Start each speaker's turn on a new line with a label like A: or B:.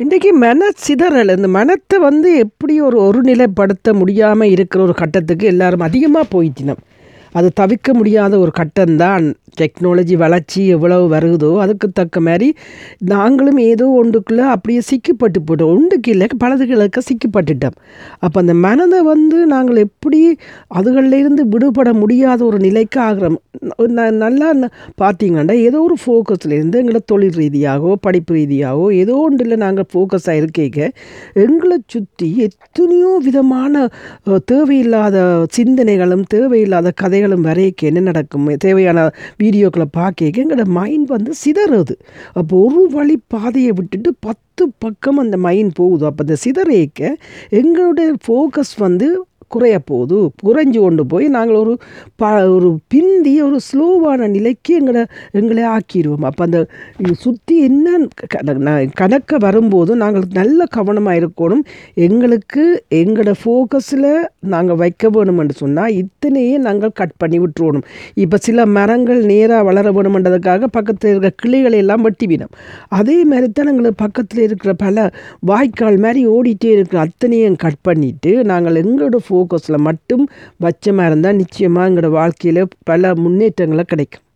A: இன்றைக்கி மன சிதறல் இந்த மனத்தை வந்து எப்படி ஒரு ஒருநிலைப்படுத்த முடியாமல் இருக்கிற ஒரு கட்டத்துக்கு எல்லாரும் அதிகமாக போயிட்டினோம். அது தவிர்க்க முடியாத ஒரு கட்டம்தான். டெக்னாலஜி வளர்ச்சி எவ்வளவு வருகுதோ அதுக்கு தக்க மாதிரி நாங்களும் ஏதோ ஒன்றுக்குள்ளே அப்படியே சிக்கிப்பட்டு போட்டோம் ஒன்றுக்கு இல்லை பலதுகளுக்கு சிக்கிப்பட்டுட்டோம். அப்போ அந்த மனதை வந்து நாங்கள் எப்படி அதுகளிலிருந்து விடுபட முடியாத ஒரு நிலைக்கு ஆகிறோம். நல்லா பார்த்தீங்கன்னா ஏதோ ஒரு ஃபோக்கஸ்லேருந்து எங்களை தொழில் ரீதியாகவோ படிப்பு ரீதியாகவோ ஏதோ ஒன்றில் நாங்கள் ஃபோக்கஸாக ஆகிருக்கேக்க எங்களை சுற்றி எத்தனையோ விதமான தேவையில்லாத சிந்தனைகளும் தேவையில்லாத கதை கதைகளும் வரைக்க என்ன நடக்கும் தேவையான வீடியோக்களை பார்க்க எங்களோட மைண்ட் வந்து சிதறுது. அப்போ ஒரு வழி பாதையை விட்டுட்டு பத்து பக்கம் அந்த மைண்ட் போகுது. அப்போ அந்த சிதறேக்க எங்களுடைய ஃபோக்கஸ் வந்து குறைய போகுது குறைஞ்சு கொண்டு போய் நாங்கள் ஒரு ப ஒரு பிந்தி ஒரு ஸ்லோவான நிலைக்கு எங்களை எங்களை ஆக்கிடுவோம். அப்போ அந்த சுற்றி என்ன க- ந- கணக்க வரும்போது நாங்கள் நல்ல கவனமாக இருக்கணும். எங்களுக்கு எங்களோட ஃபோக்கஸில் நாங்கள் வைக்க வேணும்னு சொன்னால் இத்தனையே நாங்கள் கட் பண்ணி விட்டுருவோம். இப்போ சில மரங்கள் நேராக வளர வேணுமென்றதுக்காக பக்கத்தில் இருக்கிற கிளைகளை எல்லாம் வெட்டி விடும். அதே மாதிரி தான் எங்களுக்கு பக்கத்தில் இருக்கிற பல வாய்க்கால் மாதிரி ஓடிட்டே இருக்கிற அத்தனையும் கட் பண்ணிவிட்டு நாங்கள் எங்களோட ஃபோக்கஸில் மட்டும் வச்ச மாதிரி இருந்தால் நிச்சயமாக எங்களோட வாழ்க்கையில் பல முன்னேற்றங்களை கிடைக்கும்.